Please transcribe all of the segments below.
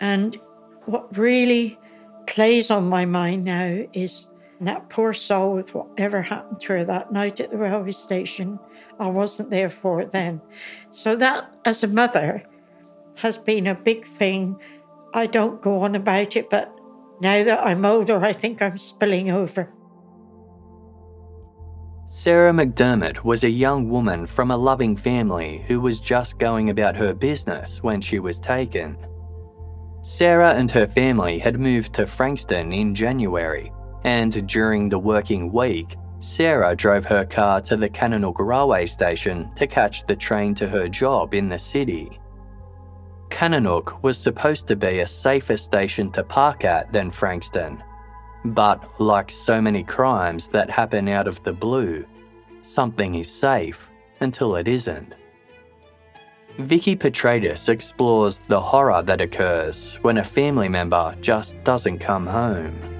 And what really plays on my mind now is that poor soul with whatever happened to her that night at the railway station. I wasn't there for it then. So, that as a mother has been a big thing. I don't go on about it, but now that I'm older, I think I'm spilling over. Sarah MacDiarmid was a young woman from a loving family who was just going about her business when she was taken. Sarah and her family had moved to Frankston in January, and during the working week, Sarah drove her car to the Kananook railway station to catch the train to her job in the city. Kananook was supposed to be a safer station to park at than Frankston, but like so many crimes that happen out of the blue, something is safe until it isn't. Vikki Petraitis explores the horror that occurs when a family member just doesn't come home.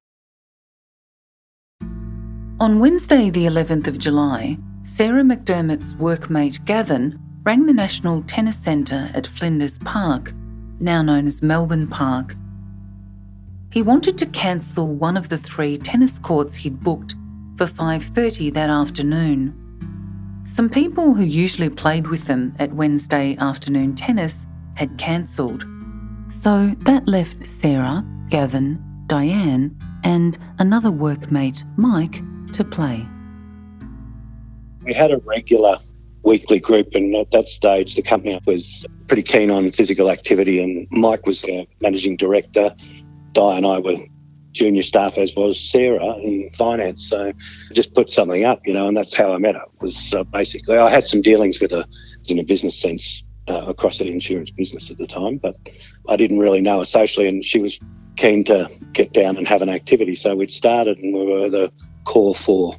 On Wednesday, the 11th of July, Sarah MacDiarmid's workmate Gavin rang the National Tennis Centre at Flinders Park, now known as Melbourne Park. He wanted to cancel one of the three tennis courts he'd booked for 5:30 that afternoon. Some people who usually played with them at Wednesday afternoon tennis had cancelled. So that left Sarah, Gavin, Diane, and another workmate, Mike, to play? We had a regular weekly group, and at that stage, the company was pretty keen on physical activity. And Mike was the managing director. Di and I were junior staff, as was Sarah in finance. So just put something up, you know, and that's how I met her. Was uh, basically I had some dealings with her in a business sense uh, across the insurance business at the time, but I didn't really know her socially, and she was keen to get down and have an activity. So we'd started, and we were the core four.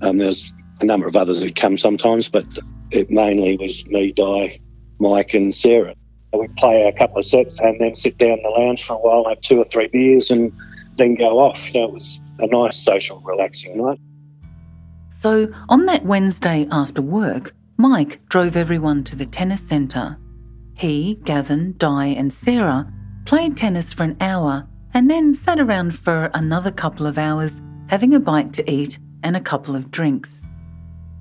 Um, there's a number of others who'd come sometimes, but it mainly was me, Di, Mike, and Sarah. We'd play a couple of sets and then sit down in the lounge for a while, have two or three beers, and then go off. So it was a nice social, relaxing night. So on that Wednesday after work, Mike drove everyone to the tennis centre. He, Gavin, Di, and Sarah played tennis for an hour and then sat around for another couple of hours having a bite to eat and a couple of drinks.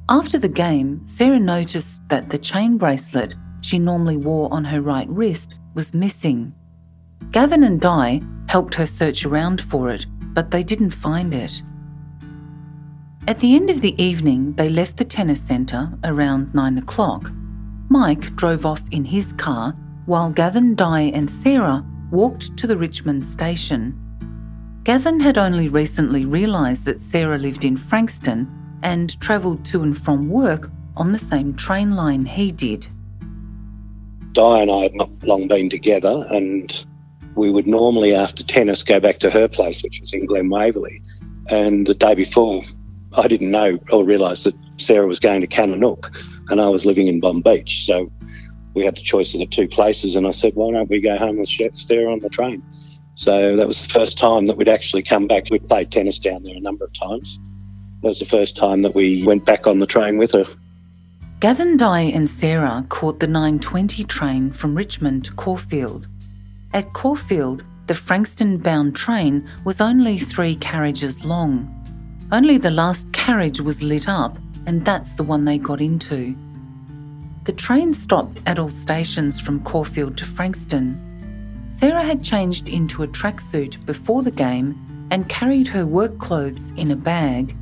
After the game, Sarah noticed that the chain bracelet she normally wore on her right wrist was missing. Gavin and Di helped her search around for it, but they didn't find it. At the end of the evening, they left the tennis centre around 9 o'clock. Mike drove off in his car while Gavin, Di, and Sarah walked to the Richmond station. Gavin had only recently realised that Sarah lived in Frankston and travelled to and from work on the same train line he did. Di and I had not long been together, and we would normally, after tennis, go back to her place, which was in Glen Waverley. And the day before, I didn't know or realise that Sarah was going to Kananook, and I was living in Bonbeach. So we had the choice of the two places, and I said, why don't we go home with Sarah on the train? So that was the first time that we'd actually come back. We'd played tennis down there a number of times. That was the first time that we went back on the train with her. Gavin, Di, and Sarah caught the 920 train from Richmond to Caulfield. At Caulfield, the Frankston bound train was only three carriages long. Only the last carriage was lit up, and that's the one they got into. The train stopped at all stations from Caulfield to Frankston, Sarah had changed into a tracksuit before the game and carried her work clothes in a bag.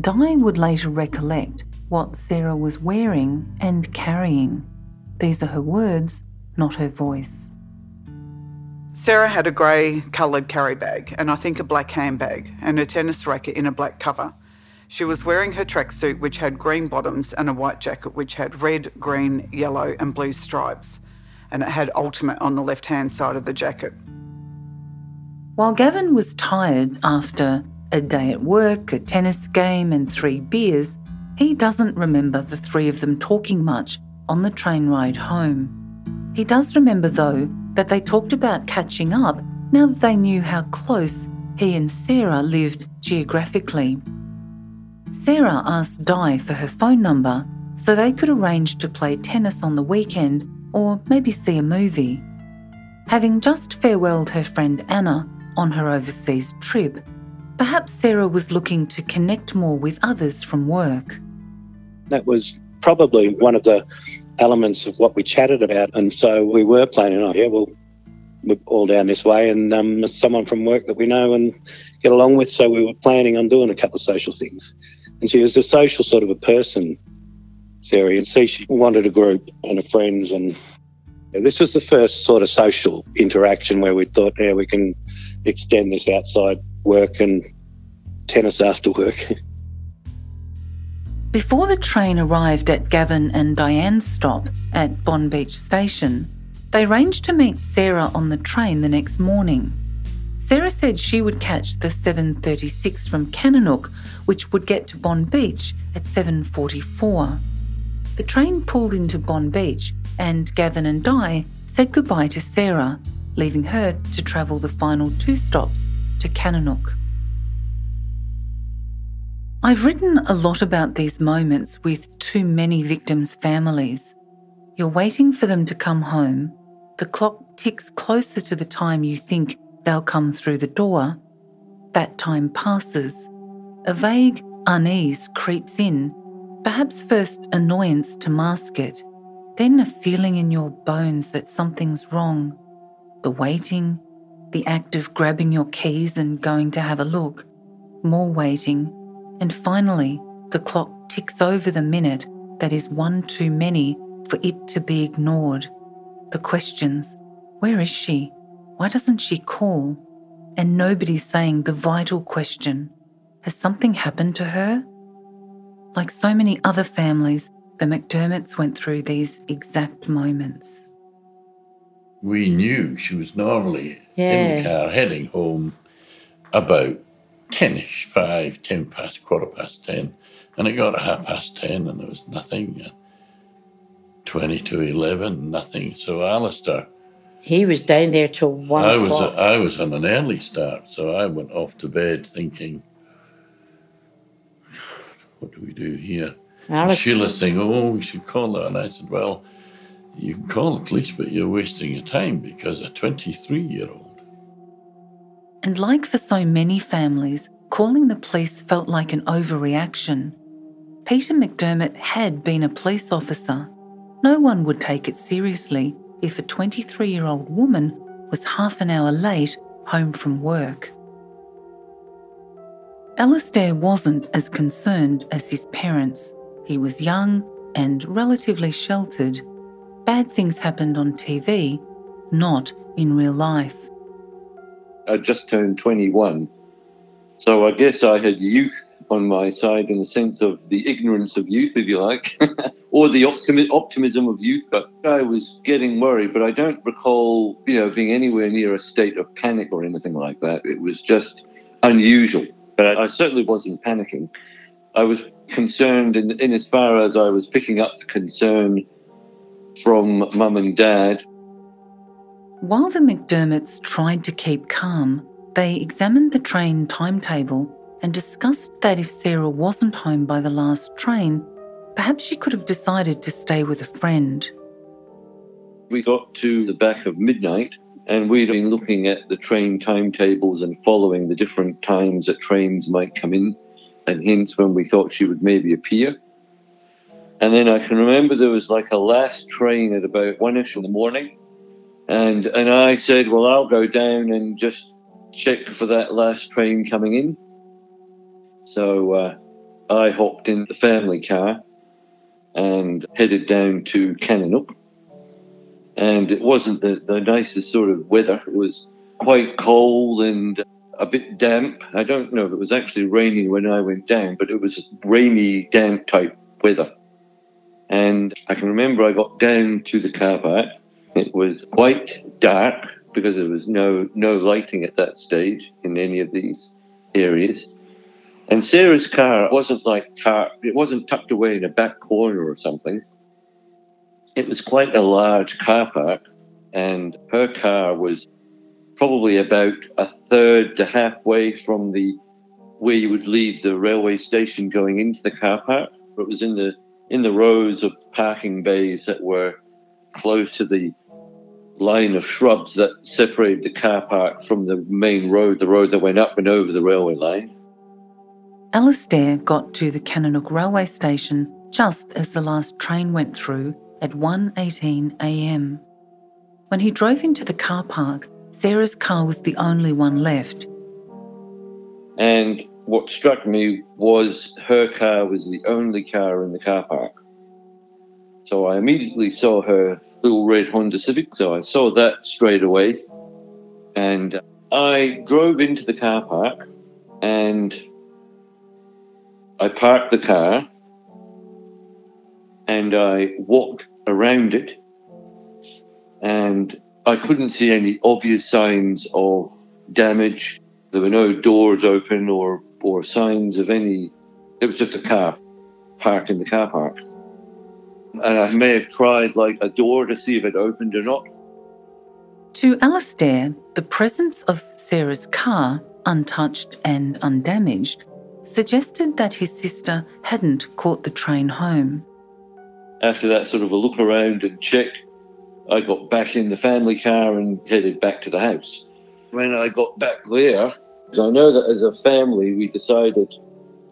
Di would later recollect what Sarah was wearing and carrying. These are her words, not her voice. Sarah had a grey coloured carry bag and I think a black handbag and a tennis racket in a black cover. She was wearing her tracksuit, which had green bottoms, and a white jacket, which had red, green, yellow, and blue stripes. And it had Ultimate on the left hand side of the jacket. While Gavin was tired after a day at work, a tennis game, and three beers, he doesn't remember the three of them talking much on the train ride home. He does remember, though, that they talked about catching up now that they knew how close he and Sarah lived geographically. Sarah asked Di for her phone number so they could arrange to play tennis on the weekend or maybe see a movie. Having just farewelled her friend Anna on her overseas trip, perhaps Sarah was looking to connect more with others from work. That was probably one of the elements of what we chatted about. And so we were planning, oh, yeah, well, we're all down this way, and um, someone from work that we know and get along with. So we were planning on doing a couple of social things. And she was a social sort of a person, Sarah. You'd see she wanted a group and a friends. And this was the first sort of social interaction where we thought, yeah, we can extend this outside work and tennis after work. Before the train arrived at Gavin and Diane's stop at Bonbeach Station, they arranged to meet Sarah on the train the next morning. Sarah said she would catch the 736 from Kananook, which would get to Bonbeach at 7.44. The train pulled into Bonbeach, and Gavin and Di said goodbye to Sarah, leaving her to travel the final two stops to Kananook. I've written a lot about these moments with too many victims' families. You're waiting for them to come home. The clock ticks closer to the time you think they'll come through the door. That time passes. A vague unease creeps in, perhaps first annoyance to mask it, then a feeling in your bones that something's wrong. The waiting, the act of grabbing your keys and going to have a look, more waiting, and finally, the clock ticks over the minute that is one too many for it to be ignored. The questions where is she? Why doesn't she call? And nobody's saying the vital question has something happened to her? Like so many other families, the MacDiarmids went through these exact moments. We knew she was normally yeah. in the car heading home about 10ish, 5, 10 past, quarter past 10. And it got at half past 10 and there was nothing. 20 to 11, nothing. So Alistair. He was down there till 1 I was, a, I was on an early start, so I went off to bed thinking, what do we do here? Alistair. Sheila saying, oh, we should call her. And I said, well, you can call the police, but you're wasting your time because a 23 year old and like for so many families, calling the police felt like an overreaction. Peter MacDiarmid had been a police officer. No one would take it seriously if a 23 year old woman was half an hour late home from work. Alastair wasn't as concerned as his parents. He was young and relatively sheltered. Bad things happened on TV, not in real life. I just turned 21. So I guess I had youth on my side in the sense of the ignorance of youth, if you like, or the optimi- optimism of youth. But I was getting worried, but I don't recall, you know, being anywhere near a state of panic or anything like that. It was just unusual. But I certainly wasn't panicking. I was concerned in, in as far as I was picking up the concern from mum and dad while the MacDiarmids tried to keep calm, they examined the train timetable and discussed that if Sarah wasn't home by the last train, perhaps she could have decided to stay with a friend. We got to the back of midnight and we'd been looking at the train timetables and following the different times that trains might come in and hence when we thought she would maybe appear. And then I can remember there was like a last train at about one ish in the morning. And and I said, well, I'll go down and just check for that last train coming in. So uh, I hopped in the family car and headed down to Kananook. And it wasn't the, the nicest sort of weather. It was quite cold and a bit damp. I don't know if it was actually raining when I went down, but it was rainy, damp type weather. And I can remember I got down to the car park. It was quite dark because there was no no lighting at that stage in any of these areas. And Sarah's car wasn't like car, it wasn't tucked away in a back corner or something. It was quite a large car park, and her car was probably about a third to halfway from the where you would leave the railway station going into the car park. It was in the in the rows of parking bays that were close to the line of shrubs that separated the car park from the main road, the road that went up and over the railway line. Alastair got to the Kananook railway station just as the last train went through at 1:18 a.m. When he drove into the car park, Sarah's car was the only one left. And what struck me was her car was the only car in the car park. So I immediately saw her little red Honda Civic, so I saw that straight away. And I drove into the car park and I parked the car and I walked around it and I couldn't see any obvious signs of damage. There were no doors open or, or signs of any. It was just a car parked in the car park. And I may have tried like a door to see if it opened or not. To Alastair, the presence of Sarah's car, untouched and undamaged, suggested that his sister hadn't caught the train home. After that sort of a look around and check, I got back in the family car and headed back to the house. When I got back there, I know that as a family we decided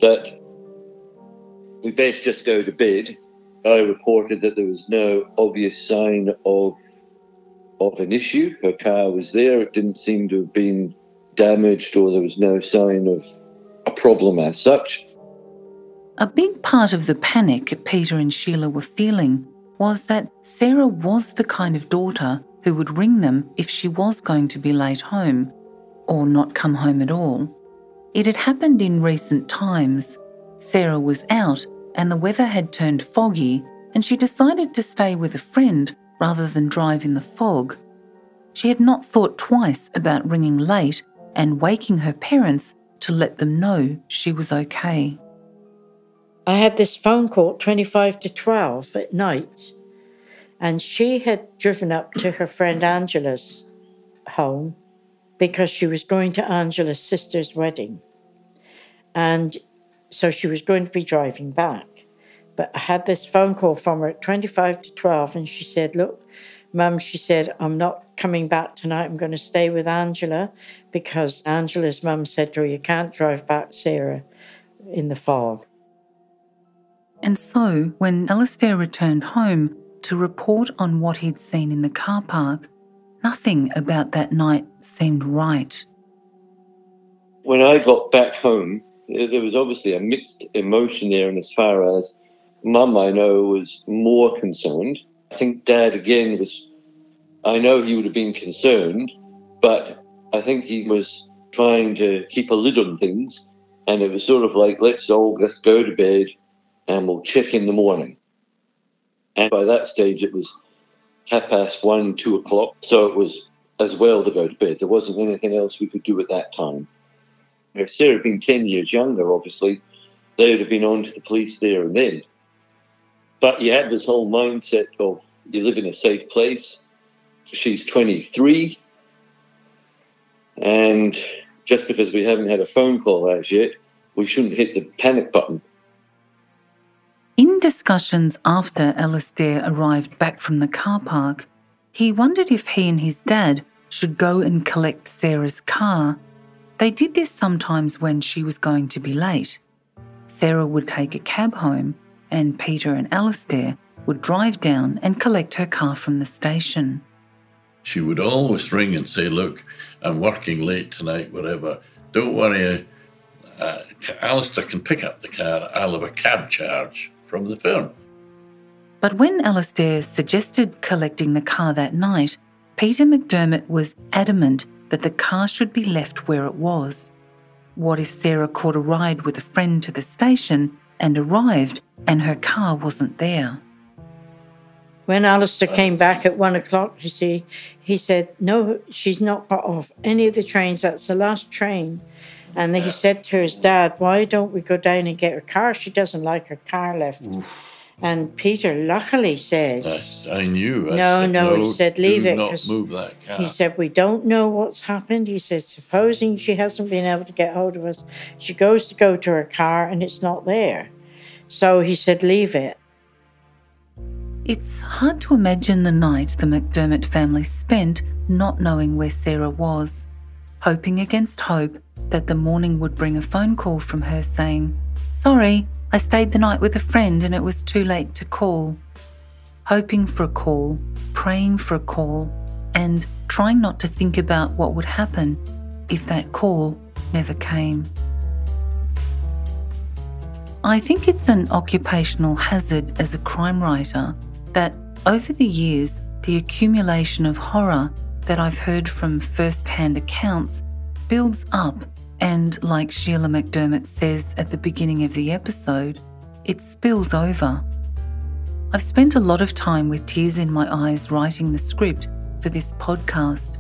that we best just go to bed. I reported that there was no obvious sign of of an issue. Her car was there. It didn't seem to have been damaged or there was no sign of a problem as such. A big part of the panic Peter and Sheila were feeling was that Sarah was the kind of daughter who would ring them if she was going to be late home or not come home at all. It had happened in recent times. Sarah was out and the weather had turned foggy, and she decided to stay with a friend rather than drive in the fog. She had not thought twice about ringing late and waking her parents to let them know she was okay. I had this phone call 25 to 12 at night, and she had driven up to her friend Angela's home because she was going to Angela's sister's wedding. And so she was going to be driving back. But I had this phone call from her at 25 to 12, and she said, Look, Mum, she said, I'm not coming back tonight. I'm going to stay with Angela because Angela's mum said to her, You can't drive back, Sarah, in the fog. And so, when Alastair returned home to report on what he'd seen in the car park, nothing about that night seemed right. When I got back home, there was obviously a mixed emotion there, and as far as mum, I know, was more concerned I think Dad again was. I know he would have been concerned, but I think he was trying to keep a lid on things, and it was sort of like, let's all just go to bed, and we'll check in the morning. And by that stage, it was half past one, two o'clock, so it was as well to go to bed. There wasn't anything else we could do at that time. If Sarah had been 10 years younger, obviously, they would have been on to the police there and then. But you have this whole mindset of you live in a safe place. She's 23. And just because we haven't had a phone call as yet, we shouldn't hit the panic button. In discussions after Alastair arrived back from the car park, he wondered if he and his dad should go and collect Sarah's car. They did this sometimes when she was going to be late. Sarah would take a cab home and Peter and Alastair would drive down and collect her car from the station. She would always ring and say, Look, I'm working late tonight, whatever. Don't worry, uh, Alistair can pick up the car, I'll have a cab charge from the firm. But when Alistair suggested collecting the car that night, Peter MacDiarmid was adamant that the car should be left where it was. What if Sarah caught a ride with a friend to the station and arrived and her car wasn't there? When Alistair came back at one o'clock, you see, he said, No, she's not got off any of the trains. That's the last train. And he said to his dad, Why don't we go down and get her car? She doesn't like her car left. Oof. And Peter luckily said, That's, I knew. I no, said, no, he said, leave it. Not move that car. He said, We don't know what's happened. He said, Supposing she hasn't been able to get hold of us, she goes to go to her car and it's not there. So he said, Leave it. It's hard to imagine the night the MacDiarmid family spent not knowing where Sarah was, hoping against hope that the morning would bring a phone call from her saying, Sorry, I stayed the night with a friend and it was too late to call. Hoping for a call, praying for a call, and trying not to think about what would happen if that call never came. I think it's an occupational hazard as a crime writer that over the years, the accumulation of horror that I've heard from first hand accounts builds up, and like Sheila MacDiarmid says at the beginning of the episode, it spills over. I've spent a lot of time with tears in my eyes writing the script for this podcast,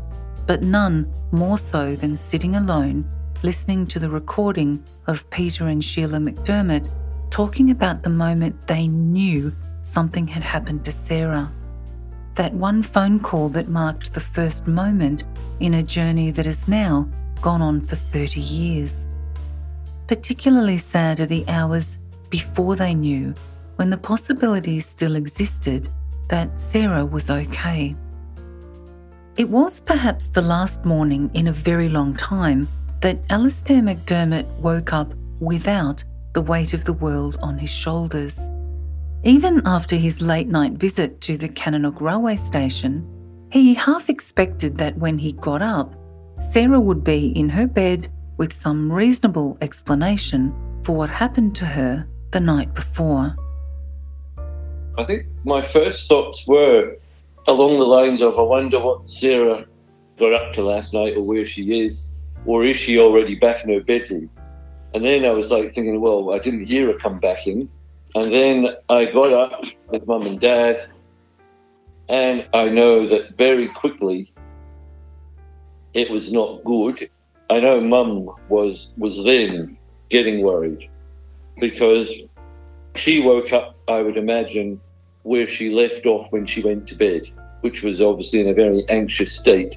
but none more so than sitting alone listening to the recording of Peter and Sheila MacDiarmid talking about the moment they knew something had happened to Sarah. That one phone call that marked the first moment in a journey that is now gone on for 30 years. Particularly sad are the hours before they knew, when the possibility still existed that Sarah was okay. It was perhaps the last morning in a very long time that Alistair MacDiarmid woke up without the weight of the world on his shoulders. Even after his late night visit to the Kananook railway station, he half expected that when he got up, Sarah would be in her bed with some reasonable explanation for what happened to her the night before. I think my first thoughts were along the lines of I wonder what Sarah got up to last night or where she is, or is she already back in her bedroom? And then I was like thinking, well, I didn't hear her come back in. And then I got up with mum and dad, and I know that very quickly it was not good. I know mum was was then getting worried because she woke up, I would imagine, where she left off when she went to bed, which was obviously in a very anxious state.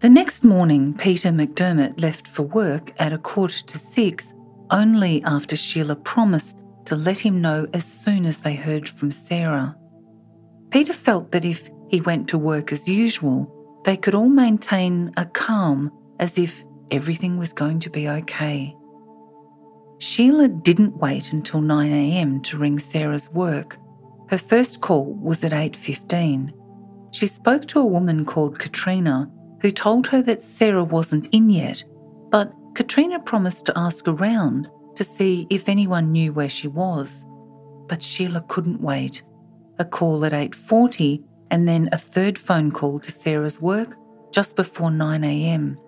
The next morning, Peter MacDiarmid left for work at a quarter to six, only after Sheila promised to let him know as soon as they heard from Sarah. Peter felt that if he went to work as usual, they could all maintain a calm as if everything was going to be okay. Sheila didn't wait until 9am to ring Sarah's work. Her first call was at 8:15. She spoke to a woman called Katrina who told her that Sarah wasn't in yet, but Katrina promised to ask around to see if anyone knew where she was. But Sheila couldn't wait. A call at 8:40 and then a third phone call to Sarah's work just before 9 a.m.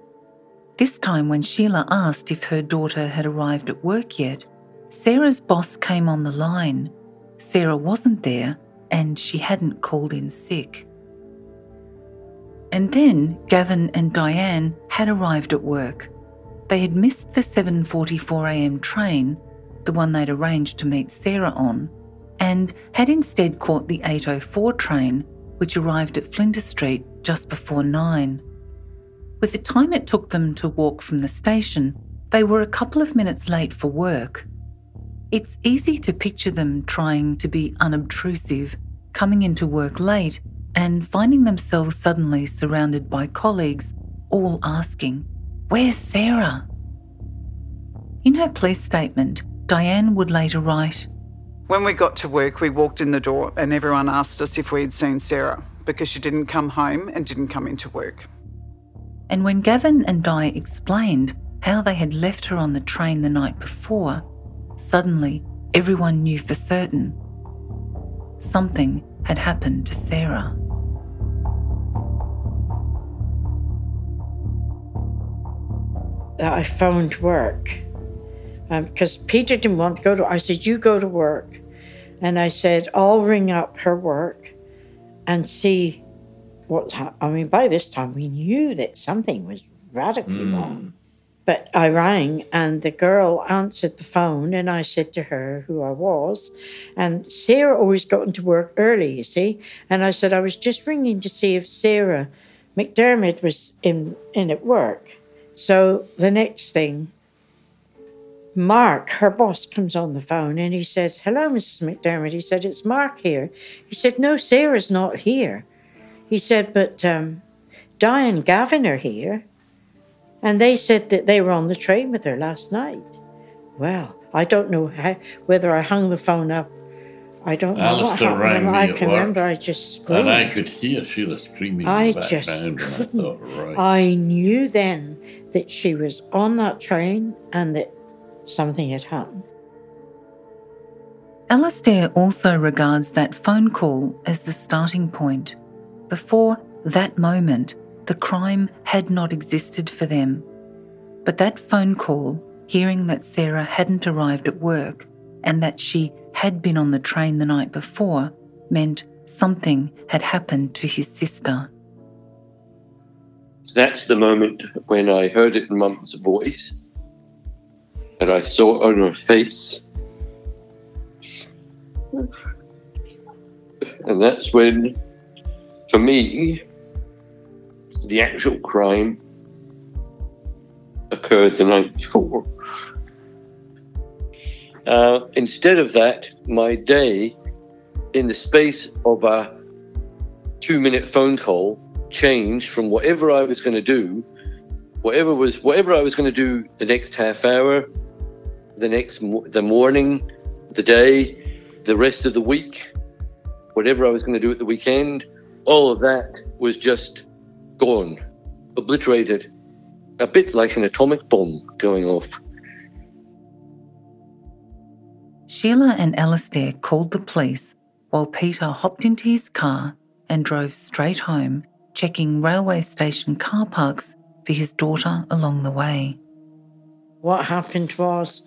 This time when Sheila asked if her daughter had arrived at work yet, Sarah's boss came on the line. Sarah wasn't there and she hadn't called in sick. And then Gavin and Diane had arrived at work. They had missed the 7:44am train, the one they'd arranged to meet Sarah on, and had instead caught the 8:04 train, which arrived at Flinders Street just before 9. With the time it took them to walk from the station, they were a couple of minutes late for work. It's easy to picture them trying to be unobtrusive, coming into work late and finding themselves suddenly surrounded by colleagues, all asking, Where's Sarah? In her police statement, Diane would later write, When we got to work, we walked in the door and everyone asked us if we had seen Sarah because she didn't come home and didn't come into work. And when Gavin and Di explained how they had left her on the train the night before, suddenly everyone knew for certain something had happened to Sarah. I found work because um, Peter didn't want to go to. I said, "You go to work," and I said, "I'll ring up her work and see what." Ha-. I mean, by this time we knew that something was radically mm. wrong. But I rang and the girl answered the phone, and I said to her who I was. And Sarah always got into work early, you see. And I said, I was just ringing to see if Sarah MacDiarmid was in, in at work. So the next thing, Mark, her boss, comes on the phone and he says, Hello, Mrs. MacDiarmid. He said, It's Mark here. He said, No, Sarah's not here. He said, But um, Diane Gavin are here. And they said that they were on the train with her last night. Well, I don't know how, whether I hung the phone up. I don't know Alistair what happened. I can remember I just screamed. And I could hear Sheila screaming I. Just couldn't. I, thought, right. I knew then that she was on that train and that something had happened. Alastair also regards that phone call as the starting point. Before that moment, the crime had not existed for them. But that phone call, hearing that Sarah hadn't arrived at work and that she had been on the train the night before, meant something had happened to his sister. That's the moment when I heard it in Mum's voice and I saw on her face. And that's when, for me, the actual crime occurred the night before. Uh, instead of that, my day, in the space of a two minute phone call, changed from whatever I was going to do, whatever was whatever I was going to do the next half hour, the next the morning, the day, the rest of the week, whatever I was going to do at the weekend, all of that was just gone, obliterated, a bit like an atomic bomb going off. Sheila and Alastair called the police while Peter hopped into his car and drove straight home, checking railway station car parks for his daughter along the way. What happened was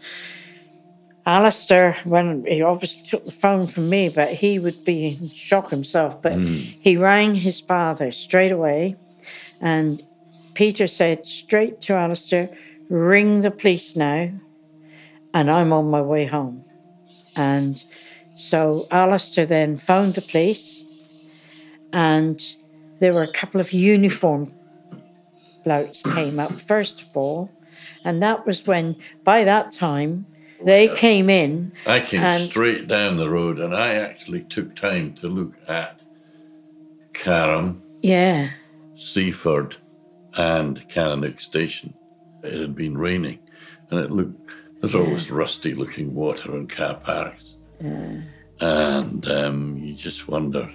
Alastair, when he obviously took the phone from me, but he would be in shock himself. But mm. he rang his father straight away and Peter said straight to Alastair, ring the police now, and I'm on my way home. And so Alastair then phoned the police, and there were a couple of uniform blokes came up first of all, and that was when by that time they came in. I came straight down the road, and I actually took time to look at Carrum. Yeah. Seaford and Kananook Station. It had been raining, and it looked there's yeah. always rusty looking water in car parks. Yeah. And um, you just wonder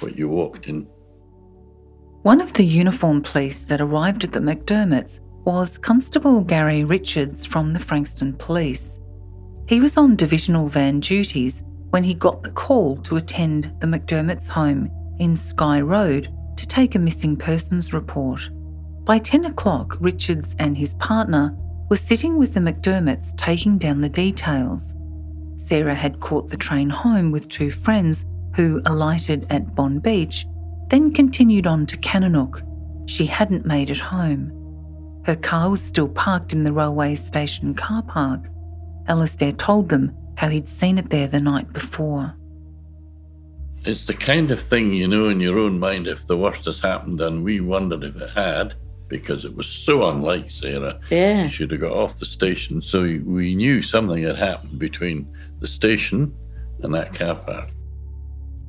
what you walked in. One of the uniformed police that arrived at the MacDiarmids was Constable Gary Richards from the Frankston Police. He was on divisional van duties when he got the call to attend the MacDiarmids' home in Sky Road to take a missing persons report. By 10 o'clock, Richards and his partner were sitting with the MacDiarmids taking down the details. Sarah had caught the train home with two friends who alighted at Bonbeach, then continued on to Kananook. She hadn't made it home. Her car was still parked in the railway station car park. Alastair told them how he'd seen it there the night before. It's the kind of thing you know in your own mind if the worst has happened, and we wondered if it had because it was so unlike Sarah. Yeah. She'd have got off the station. So we knew something had happened between the station and that car park.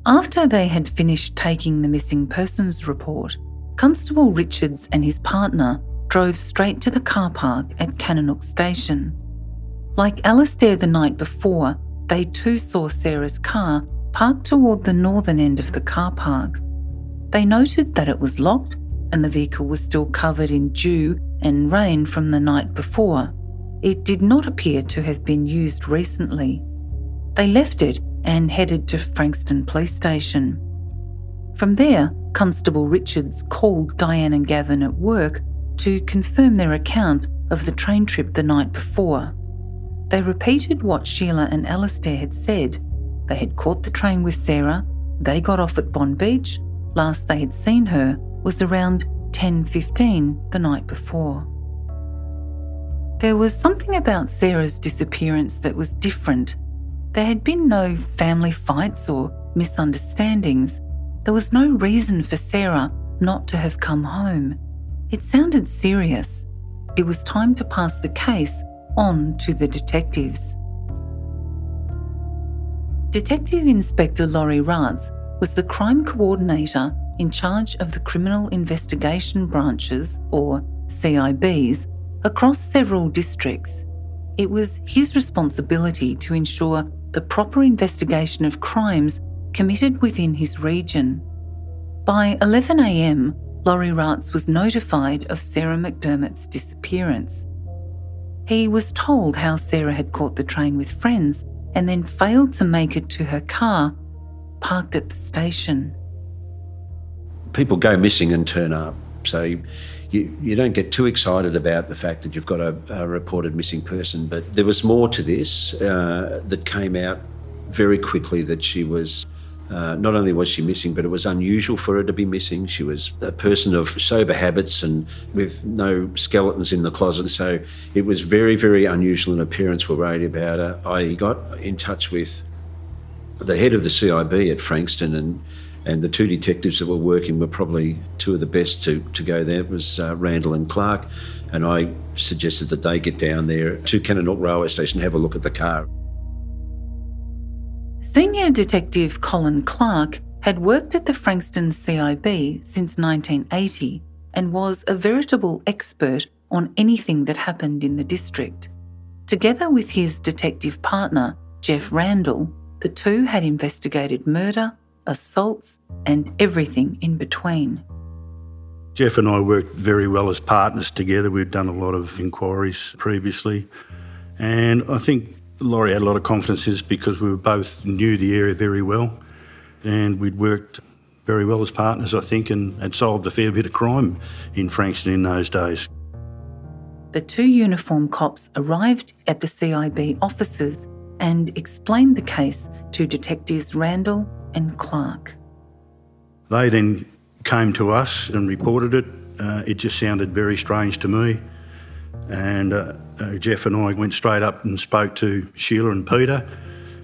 After they had finished taking the missing persons report, Constable Richards and his partner drove straight to the car park at Kananook Station. Like Alastair the night before, they too saw Sarah's car parked toward the northern end of the car park. They noted that it was locked and the vehicle was still covered in dew and rain from the night before. It did not appear to have been used recently. They left it and headed to Frankston Police Station. From there, Constable Richards called Diane and Gavin at work to confirm their account of the train trip the night before. They repeated what Sheila and Alastair had said. They had caught the train with Sarah, they got off at Bonbeach, last they had seen her was around 10:15 the night before. There was something about Sarah's disappearance that was different. There had been no family fights or misunderstandings. There was no reason for Sarah not to have come home. It sounded serious. It was time to pass the case on to the detectives. Detective Inspector Laurie Ratz was the crime coordinator in charge of the criminal investigation branches, or CIBs, across several districts. It was his responsibility to ensure the proper investigation of crimes committed within his region. By 11am, Laurie Ratz was notified of Sarah MacDiarmid's disappearance. He was told how Sarah had caught the train with friends and then failed to make it to her car, parked at the station. People go missing and turn up. So you, you don't get too excited about the fact that you've got a, a reported missing person, but there was more to this uh, that came out very quickly that she was. Uh, not only was she missing, but it was unusual for her to be missing. She was a person of sober habits and with no skeletons in the closet. So it was very, very unusual in appearance were worried about her. I got in touch with the head of the CIB at Frankston and and the two detectives that were working were probably two of the best to, to go there. It was uh, Randall and Clark, and I suggested that they get down there to Kananook Railway Station, have a look at the car. Senior Detective Colin Clark had worked at the Frankston CIB since 1980 and was a veritable expert on anything that happened in the district. Together with his detective partner, Jeff Randall, the two had investigated murder, assaults, and everything in between. Jeff and I worked very well as partners together. We'd done a lot of inquiries previously. And I think Laurie had a lot of confidence in us because we both knew the area very well. And we'd worked very well as partners, I think, and had solved a fair bit of crime in Frankston in those days. The two uniformed cops arrived at the CIB offices and explained the case to Detectives Randall and Clark. They then came to us and reported it. Uh, it just sounded very strange to me. And uh, uh, Jeff and I went straight up and spoke to Sheila and Peter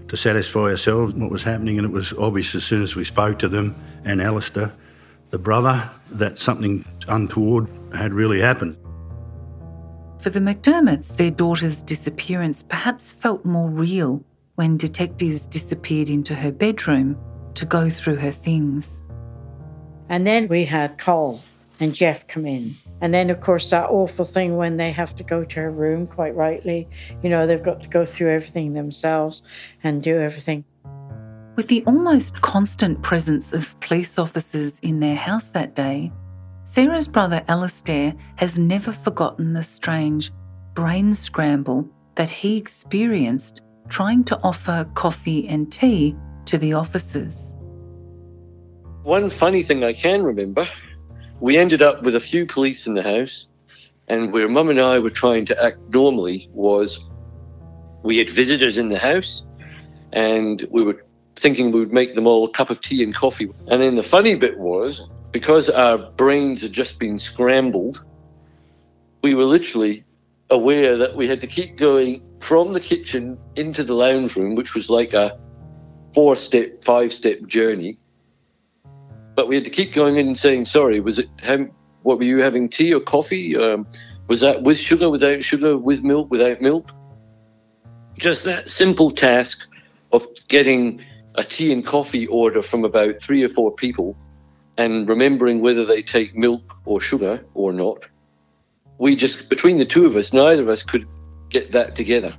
to satisfy ourselves what was happening. And it was obvious as soon as we spoke to them and Alastair, the brother, that something untoward had really happened. For the MacDiarmids, their daughter's disappearance perhaps felt more real when detectives disappeared into her bedroom to go through her things. And then we had Cole and Jeff come in. And then, of course, that awful thing when they have to go to her room, quite rightly. You know, they've got to go through everything themselves and do everything. With the almost constant presence of police officers in their house that day, Sarah's brother Alastair has never forgotten the strange brain scramble that he experienced trying to offer coffee and tea to the officers. One funny thing I can remember we ended up with a few police in the house, and where mum and I were trying to act normally was we had visitors in the house, and we were thinking we would make them all a cup of tea and coffee. And then the funny bit was because our brains had just been scrambled, we were literally aware that we had to keep going from the kitchen into the lounge room, which was like a four step, five step journey. But we had to keep going in and saying, sorry, was it, what were you having, tea or coffee? Um, was that with sugar, without sugar, with milk, without milk? Just that simple task of getting a tea and coffee order from about three or four people and remembering whether they take milk or sugar or not. We just, between the two of us, neither of us could get that together.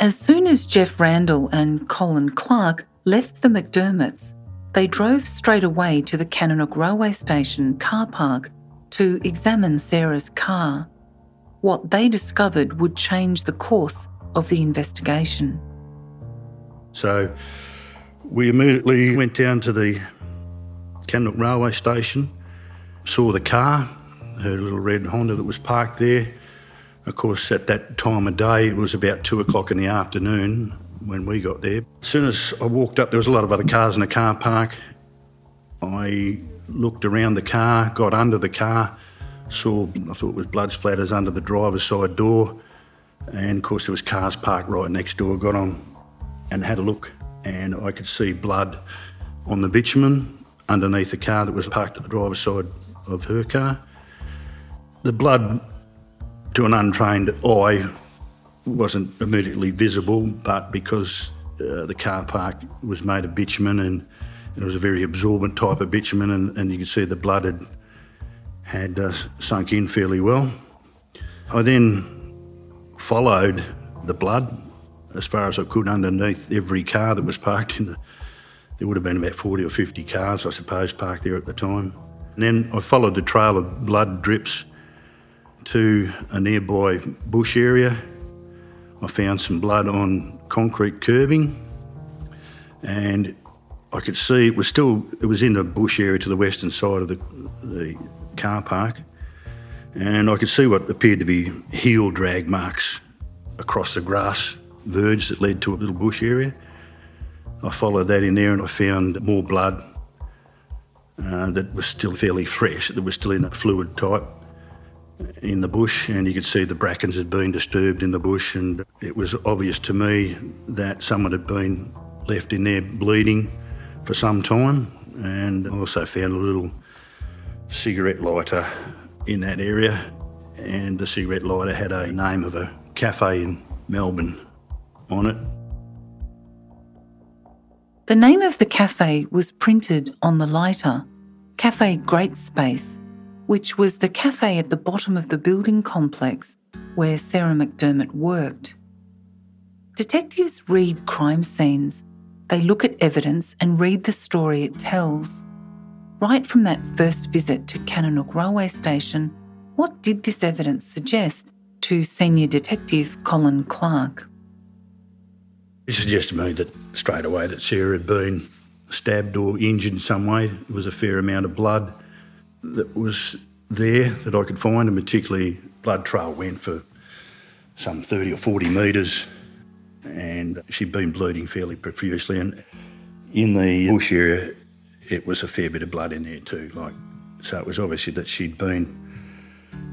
As soon as Jeff Randall and Colin Clark left the MacDiarmids, they drove straight away to the Kananook railway station car park to examine Sarah's car. What they discovered would change the course of the investigation. So we immediately went down to the Kananook railway station, saw the car, her little red Honda that was parked there. Of course, at that time of day, it was about two o'clock in the afternoon when we got there. As soon as I walked up, there was a lot of other cars in the car park. I looked around the car, got under the car, saw, I thought it was blood splatters under the driver's side door. And of course, there was cars parked right next door. Got on and had a look, and I could see blood on the bitumen underneath the car that was parked at the driver's side of her car. The blood, to an untrained eye, wasn't immediately visible, but because uh, the car park was made of bitumen and, and, it was a very absorbent type of bitumen, and, and you could see the blood had, had uh, sunk in fairly well. I then followed the blood as far as I could underneath every car that was parked in the. There would have been about 40 or 50 cars, I suppose, parked there at the time. And then I followed the trail of blood drips to a nearby bush area. I found some blood on concrete curbing, and I could see it was still it was in a bush area to the western side of the, the car park, and I could see what appeared to be heel drag marks across the grass verge that led to a little bush area. I followed that in there and I found more blood uh, that was still fairly fresh, that was still in a fluid type in the bush, and you could see the brackens had been disturbed in the bush, and it was obvious to me that someone had been left in there bleeding for some time, and I also found a little cigarette lighter in that area, and the cigarette lighter had a name of a cafe in Melbourne on it. The name of the cafe was printed on the lighter Cafe Great Space, which was the cafe at the bottom of the building complex where Sarah MacDiarmid worked. Detectives read crime scenes, they look at evidence and read the story it tells. Right from that first visit to Kananook railway station, what did this evidence suggest to Senior Detective Colin Clark? It suggested to me that straight away that Sarah had been stabbed or injured in some way. There was a fair amount of blood that was there that I could find, and particularly blood trail went for some 30 or 40 metres, and she'd been bleeding fairly profusely. And in the bush area, it was a fair bit of blood in there too. Like, so it was obviously that she'd been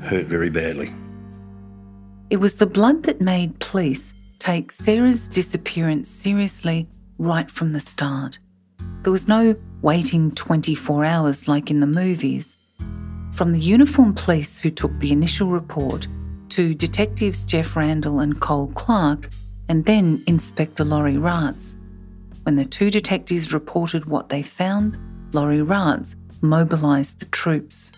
hurt very badly. It was the blood that made police take Sarah's disappearance seriously right from the start. There was no waiting 24 hours like in the movies. From the uniformed police who took the initial report to detectives Jeff Randall and Cole Clark, and then Inspector Laurie Ratz. When the two detectives reported what they found, Laurie Ratz mobilised the troops.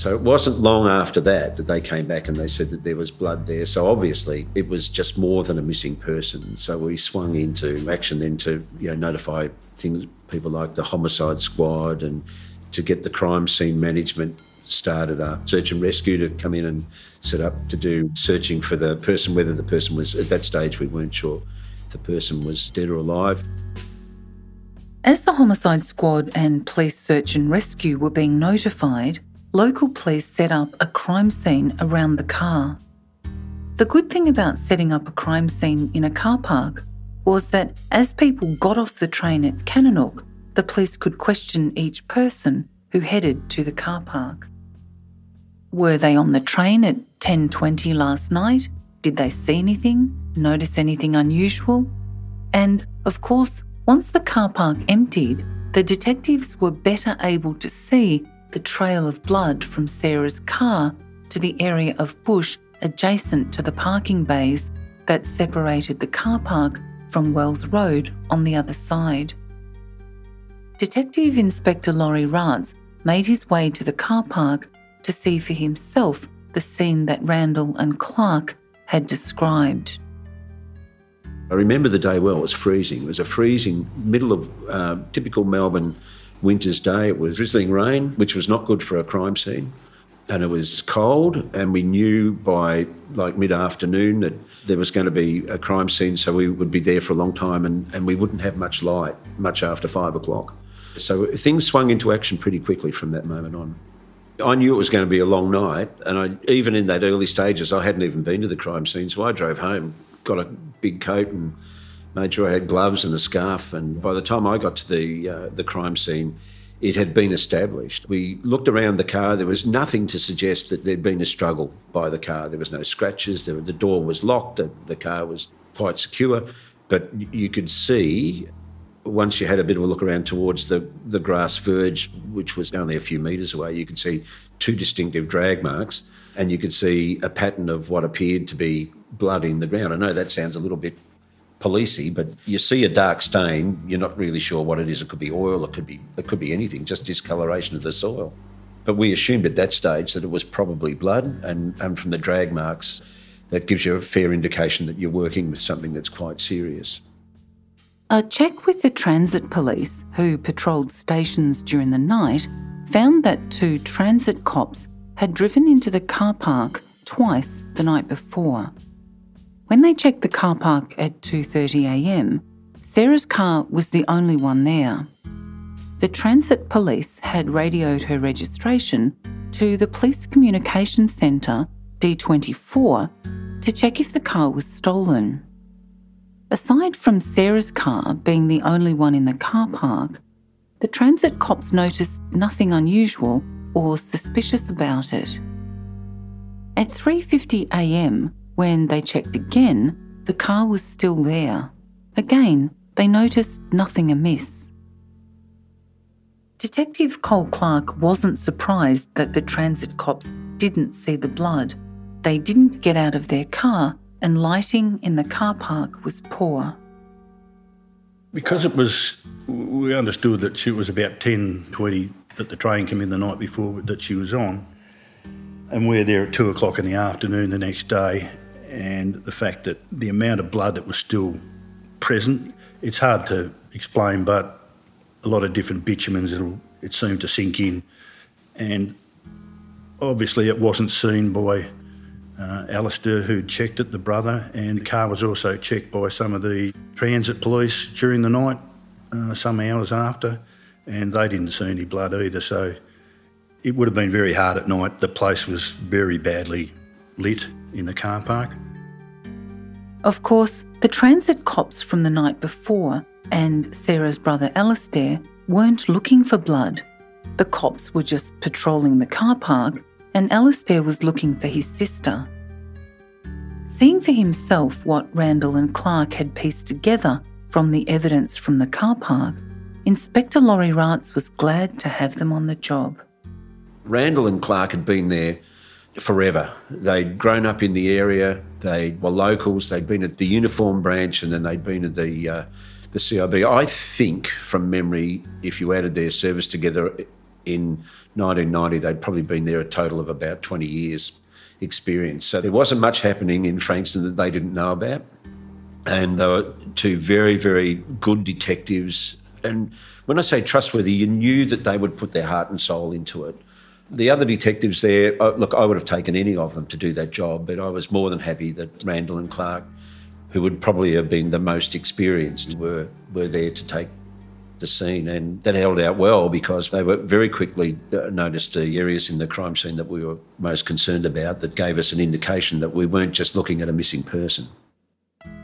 So it wasn't long after that that they came back and they said that there was blood there. So obviously it was just more than a missing person. So we swung into action then to you know notify things people like the homicide squad and to get the crime scene management started up, search and rescue to come in and set up to do searching for the person, whether the person was at that stage we weren't sure if the person was dead or alive. As the homicide squad and police search and rescue were being notified, local police set up a crime scene around the car. The good thing about setting up a crime scene in a car park was that as people got off the train at Kananook, the police could question each person who headed to the car park. Were they on the train at 10:20 last night? Did they see anything? Notice anything unusual? And of course, once the car park emptied, the detectives were better able to see the trail of blood from Sarah's car to the area of bush adjacent to the parking bays that separated the car park from Wells Road on the other side. Detective Inspector Laurie Ratz made his way to the car park to see for himself the scene that Randall and Clark had described. I remember the day well. It was freezing. It was a freezing middle of uh, typical Melbourne winter's day. It was drizzling rain, which was not good for a crime scene. And it was cold, and we knew by like mid afternoon that there was going to be a crime scene, so we would be there for a long time and, and we wouldn't have much light much after five o'clock. So things swung into action pretty quickly from that moment on. I knew it was going to be a long night, and I, even in that early stages, I hadn't even been to the crime scene, so I drove home, got a big coat, and made sure I had gloves and a scarf. And by the time I got to the uh, the crime scene, it had been established. We looked around the car. There was nothing to suggest that there'd been a struggle by the car. There was no scratches. There, the door was locked. The, the car was quite secure. But you could see once you had a bit of a look around towards the, the grass verge, which was only a few metres away, you could see two distinctive drag marks and you could see a pattern of what appeared to be blood in the ground. I know that sounds a little bit policey, but you see a dark stain, you're not really sure what it is. It could be oil, it could be it could be anything, just discoloration of the soil. But we assumed at that stage that it was probably blood, and, and from the drag marks, that gives you a fair indication that you're working with something that's quite serious. A check with the transit police, who patrolled stations during the night, found that two transit cops had driven into the car park twice the night before. When they checked the car park at 2:30 a.m., Sarah's car was the only one there. The transit police had radioed her registration to the Police Communications Centre D24 to check if the car was stolen. Aside from Sarah's car being the only one in the car park, the transit cops noticed nothing unusual or suspicious about it. At 3:50 a.m., when they checked again, the car was still there. Again, they noticed nothing amiss. Detective Cole Clark wasn't surprised that the transit cops didn't see the blood. They didn't get out of their car, and lighting in the car park was poor. Because it was, we understood that she was about 10, 20, that the train came in the night before that she was on. And we're there at two o'clock in the afternoon the next day, and the fact that the amount of blood that was still present, it's hard to explain, but a lot of different bitumens, it seemed to sink in. And obviously, it wasn't seen by uh, Alistair, who checked it, the brother, and the car was also checked by some of the transit police during the night, uh, some hours after, and they didn't see any blood either. So it would have been very hard at night. The place was very badly lit in the car park. Of course, the transit cops from the night before and Sarah's brother Alistair weren't looking for blood. The cops were just patrolling the car park, and Alistair was looking for his sister. Seeing for himself what Randall and Clark had pieced together from the evidence from the car park, Inspector Laurie Ratz was glad to have them on the job. Randall and Clark had been there forever. They'd grown up in the area. They were locals. They'd been at the uniform branch, and then they'd been at the uh, the CIB. I think, from memory, if you added their service together in 1990, they'd probably been there a total of about 20 years experience. So there wasn't much happening in Frankston that they didn't know about. And they were two very, very good detectives. And when I say trustworthy, you knew that they would put their heart and soul into it. The other detectives there, uh, look, I would have taken any of them to do that job, but I was more than happy that Randall and Clark, who would probably have been the most experienced, were, were there to take the scene. And that held out well because they were very quickly uh, noticed the areas in the crime scene that we were most concerned about that gave us an indication that we weren't just looking at a missing person.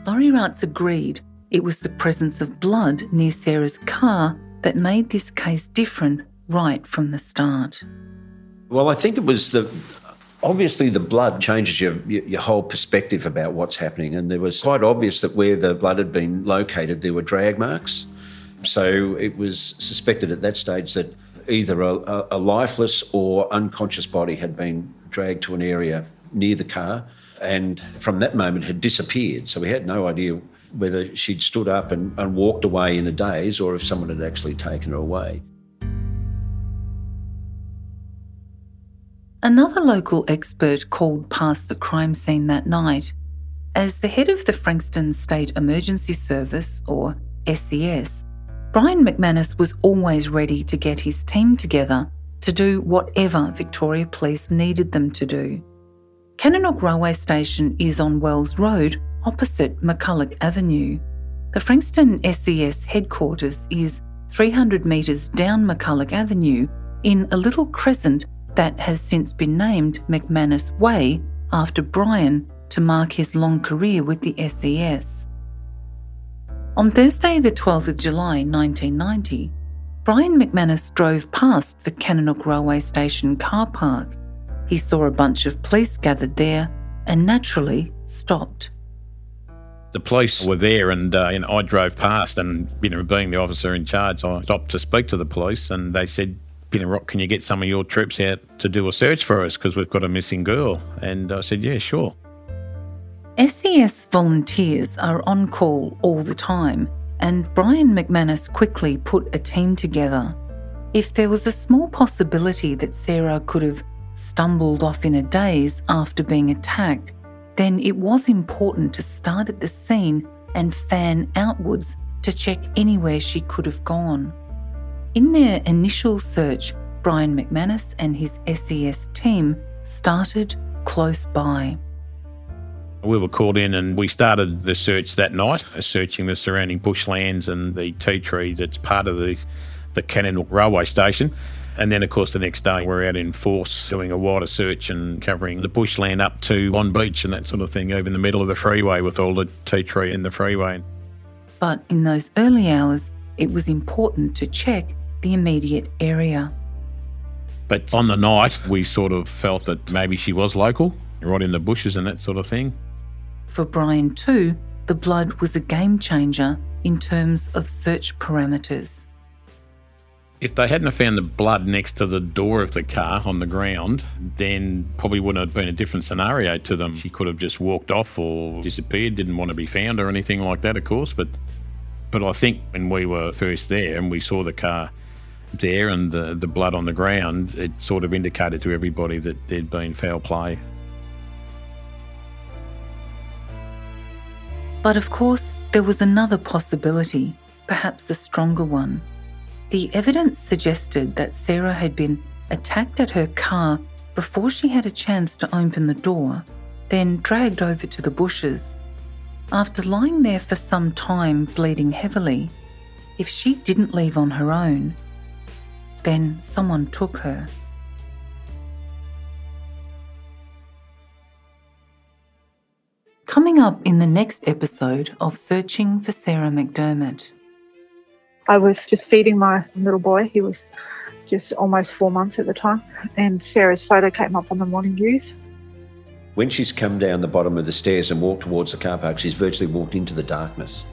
Laurie Ratz agreed it was the presence of blood near Sarah's car that made this case different right from the start. Well, I think it was the obviously the blood changes your, your whole perspective about what's happening, and there was quite obvious that where the blood had been located, there were drag marks. So it was suspected at that stage that either a, a lifeless or unconscious body had been dragged to an area near the car, and from that moment had disappeared. So we had no idea whether she'd stood up and, and walked away in a daze or if someone had actually taken her away. Another local expert called past the crime scene that night As the head of the Frankston State Emergency Service, or SES, Brian McManus was always ready to get his team together to do whatever Victoria Police needed them to do. Kananook Railway Station is on Wells Road, opposite McCulloch Avenue. The Frankston SES headquarters is 300 metres down McCulloch Avenue in a little crescent that has since been named McManus Way after Brian to mark his long career with the SES. On Thursday, the 12th of July 1990, Brian McManus drove past the Kananook Railway Station car park. He saw a bunch of police gathered there and naturally stopped. The police were there, and uh, you know, I drove past, and you know, being the officer in charge, I stopped to speak to the police, and they said, "You know, Rock, can you get some of your troops out to do a search for us because we've got a missing girl?" And I said, "Yeah, sure." SES volunteers are on call all the time, and Brian McManus quickly put a team together. If there was a small possibility that Sarah could have stumbled off in a daze after being attacked, then it was important to start at the scene and fan outwards to check anywhere she could have gone. In their initial search, Brian McManus and his SES team started close by. We were called in and we started the search that night, uh, searching the surrounding bushlands and the tea tree that's part of the, the Kananook railway station. And then, of course, the next day we're out in force doing a wider search and covering the bushland up to Bonbeach and that sort of thing over in the middle of the freeway with all the tea tree in the freeway. But in those early hours, it was important to check the immediate area. But on the night, we sort of felt that maybe she was local, right in the bushes and that sort of thing. For Brian, too, the blood was a game changer in terms of search parameters. If they hadn't found the blood next to the door of the car on the ground, then probably wouldn't have been a different scenario to them. She could have just walked off or disappeared, didn't want to be found or anything like that, of course. But, but I think when we were first there and we saw the car there and the, the blood on the ground, it sort of indicated to everybody that there'd been foul play. But of course, there was another possibility, perhaps a stronger one. The evidence suggested that Sarah had been attacked at her car before she had a chance to open the door, then dragged over to the bushes. After lying there for some time bleeding heavily, if she didn't leave on her own, then someone took her. Coming up in the next episode of Searching for Sarah MacDiarmid. I was just feeding my little boy. He was just almost four months at the time, and Sarah's photo came up on the morning news. When she's come down the bottom of the stairs and walked towards the car park, she's virtually walked into the darkness.